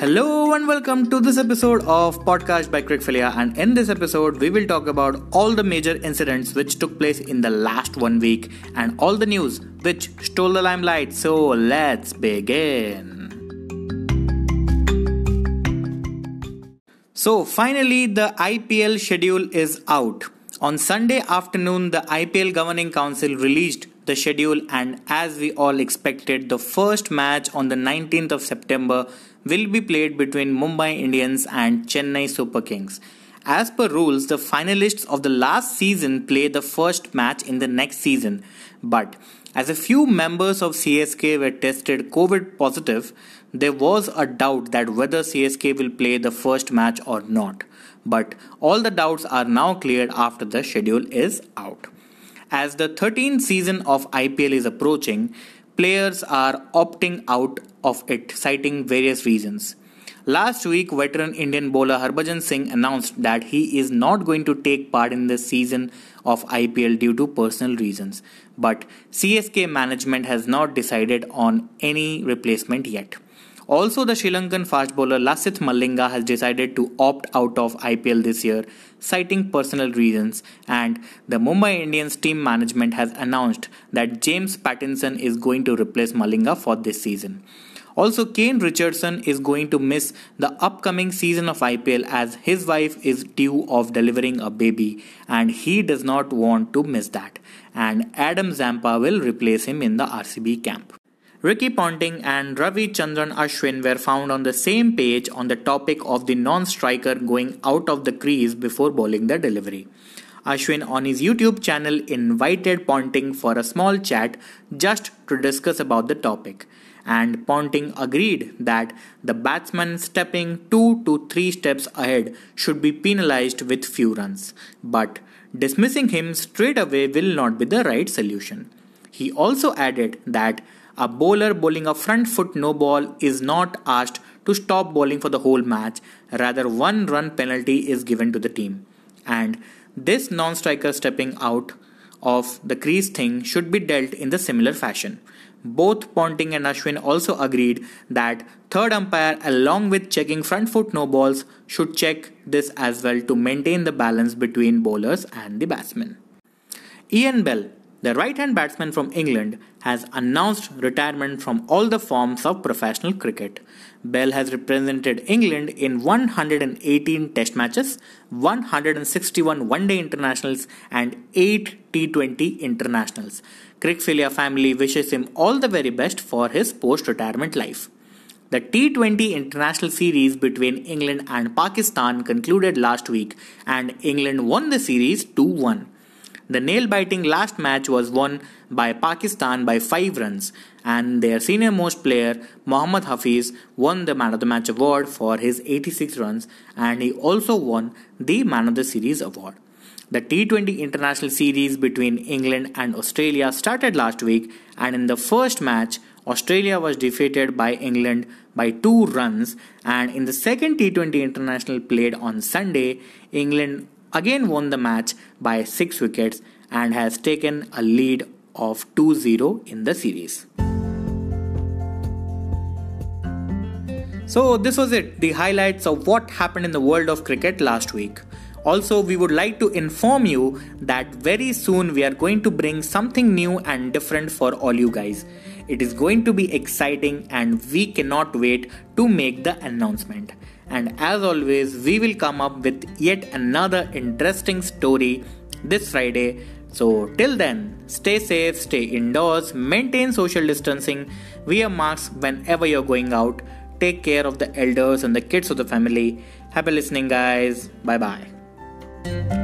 Hello and welcome to this episode of Podcast by Crickphilia. And in this episode, we will talk about all the major incidents which took place in the last one week and all the news which stole the limelight. So let's begin. So finally, the IPL schedule is out. On Sunday afternoon, the IPL Governing Council released the schedule, and as we all expected, the first match on the 19th of September will be played between Mumbai Indians and Chennai Super Kings. As per rules, the finalists of the last season play the first match in the next season. But as a few members of CSK were tested COVID positive, there was a doubt that whether CSK will play the first match or not. But all the doubts are now cleared after the schedule is out. As the 13th season of IPL is approaching, players are opting out of it, citing various reasons. Last week, veteran Indian bowler Harbhajan Singh announced that he is not going to take part in the season of IPL due to personal reasons. But CSK management has not decided on any replacement yet. Also, the Sri Lankan fast bowler Lasith Malinga has decided to opt out of IPL this year, citing personal reasons, and the Mumbai Indians team management has announced that James Pattinson is going to replace Malinga for this season. Also, Kane Richardson is going to miss the upcoming season of IPL as his wife is due of delivering a baby and he does not want to miss that. And Adam Zampa will replace him in the RCB camp. Ricky Ponting and Ravichandran Ashwin were found on the same page on the topic of the non striker going out of the crease before bowling the delivery. Ashwin on his YouTube channel invited Ponting for a small chat just to discuss about the topic. And Ponting agreed that the batsman stepping 2 to 3 steps ahead should be penalized with few runs. But dismissing him straight away will not be the right solution. He also added that a bowler bowling a front foot no ball is not asked to stop bowling for the whole match, rather, one run penalty is given to the team. And this non striker stepping out of the crease thing should be dealt in the similar fashion. Both Ponting and Ashwin also agreed that third umpire along with checking front foot no balls should check this as well to maintain the balance between bowlers and the batsmen. Ian Bell the right hand batsman from England has announced retirement from all the forms of professional cricket. Bell has represented England in 118 Test matches, 161 One Day Internationals, and 8 T20 Internationals. Crickphilia family wishes him all the very best for his post retirement life. The T20 International Series between England and Pakistan concluded last week, and England won the series 2 1. The nail biting last match was won by Pakistan by 5 runs, and their senior most player, Mohammad Hafeez, won the Man of the Match award for his 86 runs, and he also won the Man of the Series award. The T20 International Series between England and Australia started last week, and in the first match, Australia was defeated by England by two runs, and in the second T20 International played on Sunday, England again won the match by 6 wickets and has taken a lead of 2 0 in the series. So, this was it the highlights of what happened in the world of cricket last week. Also, we would like to inform you that very soon we are going to bring something new and different for all you guys. It is going to be exciting and we cannot wait to make the announcement. And as always, we will come up with yet another interesting story this Friday. So, till then, stay safe, stay indoors, maintain social distancing, wear masks whenever you're going out, take care of the elders and the kids of the family. Happy listening, guys. Bye bye. Thank you.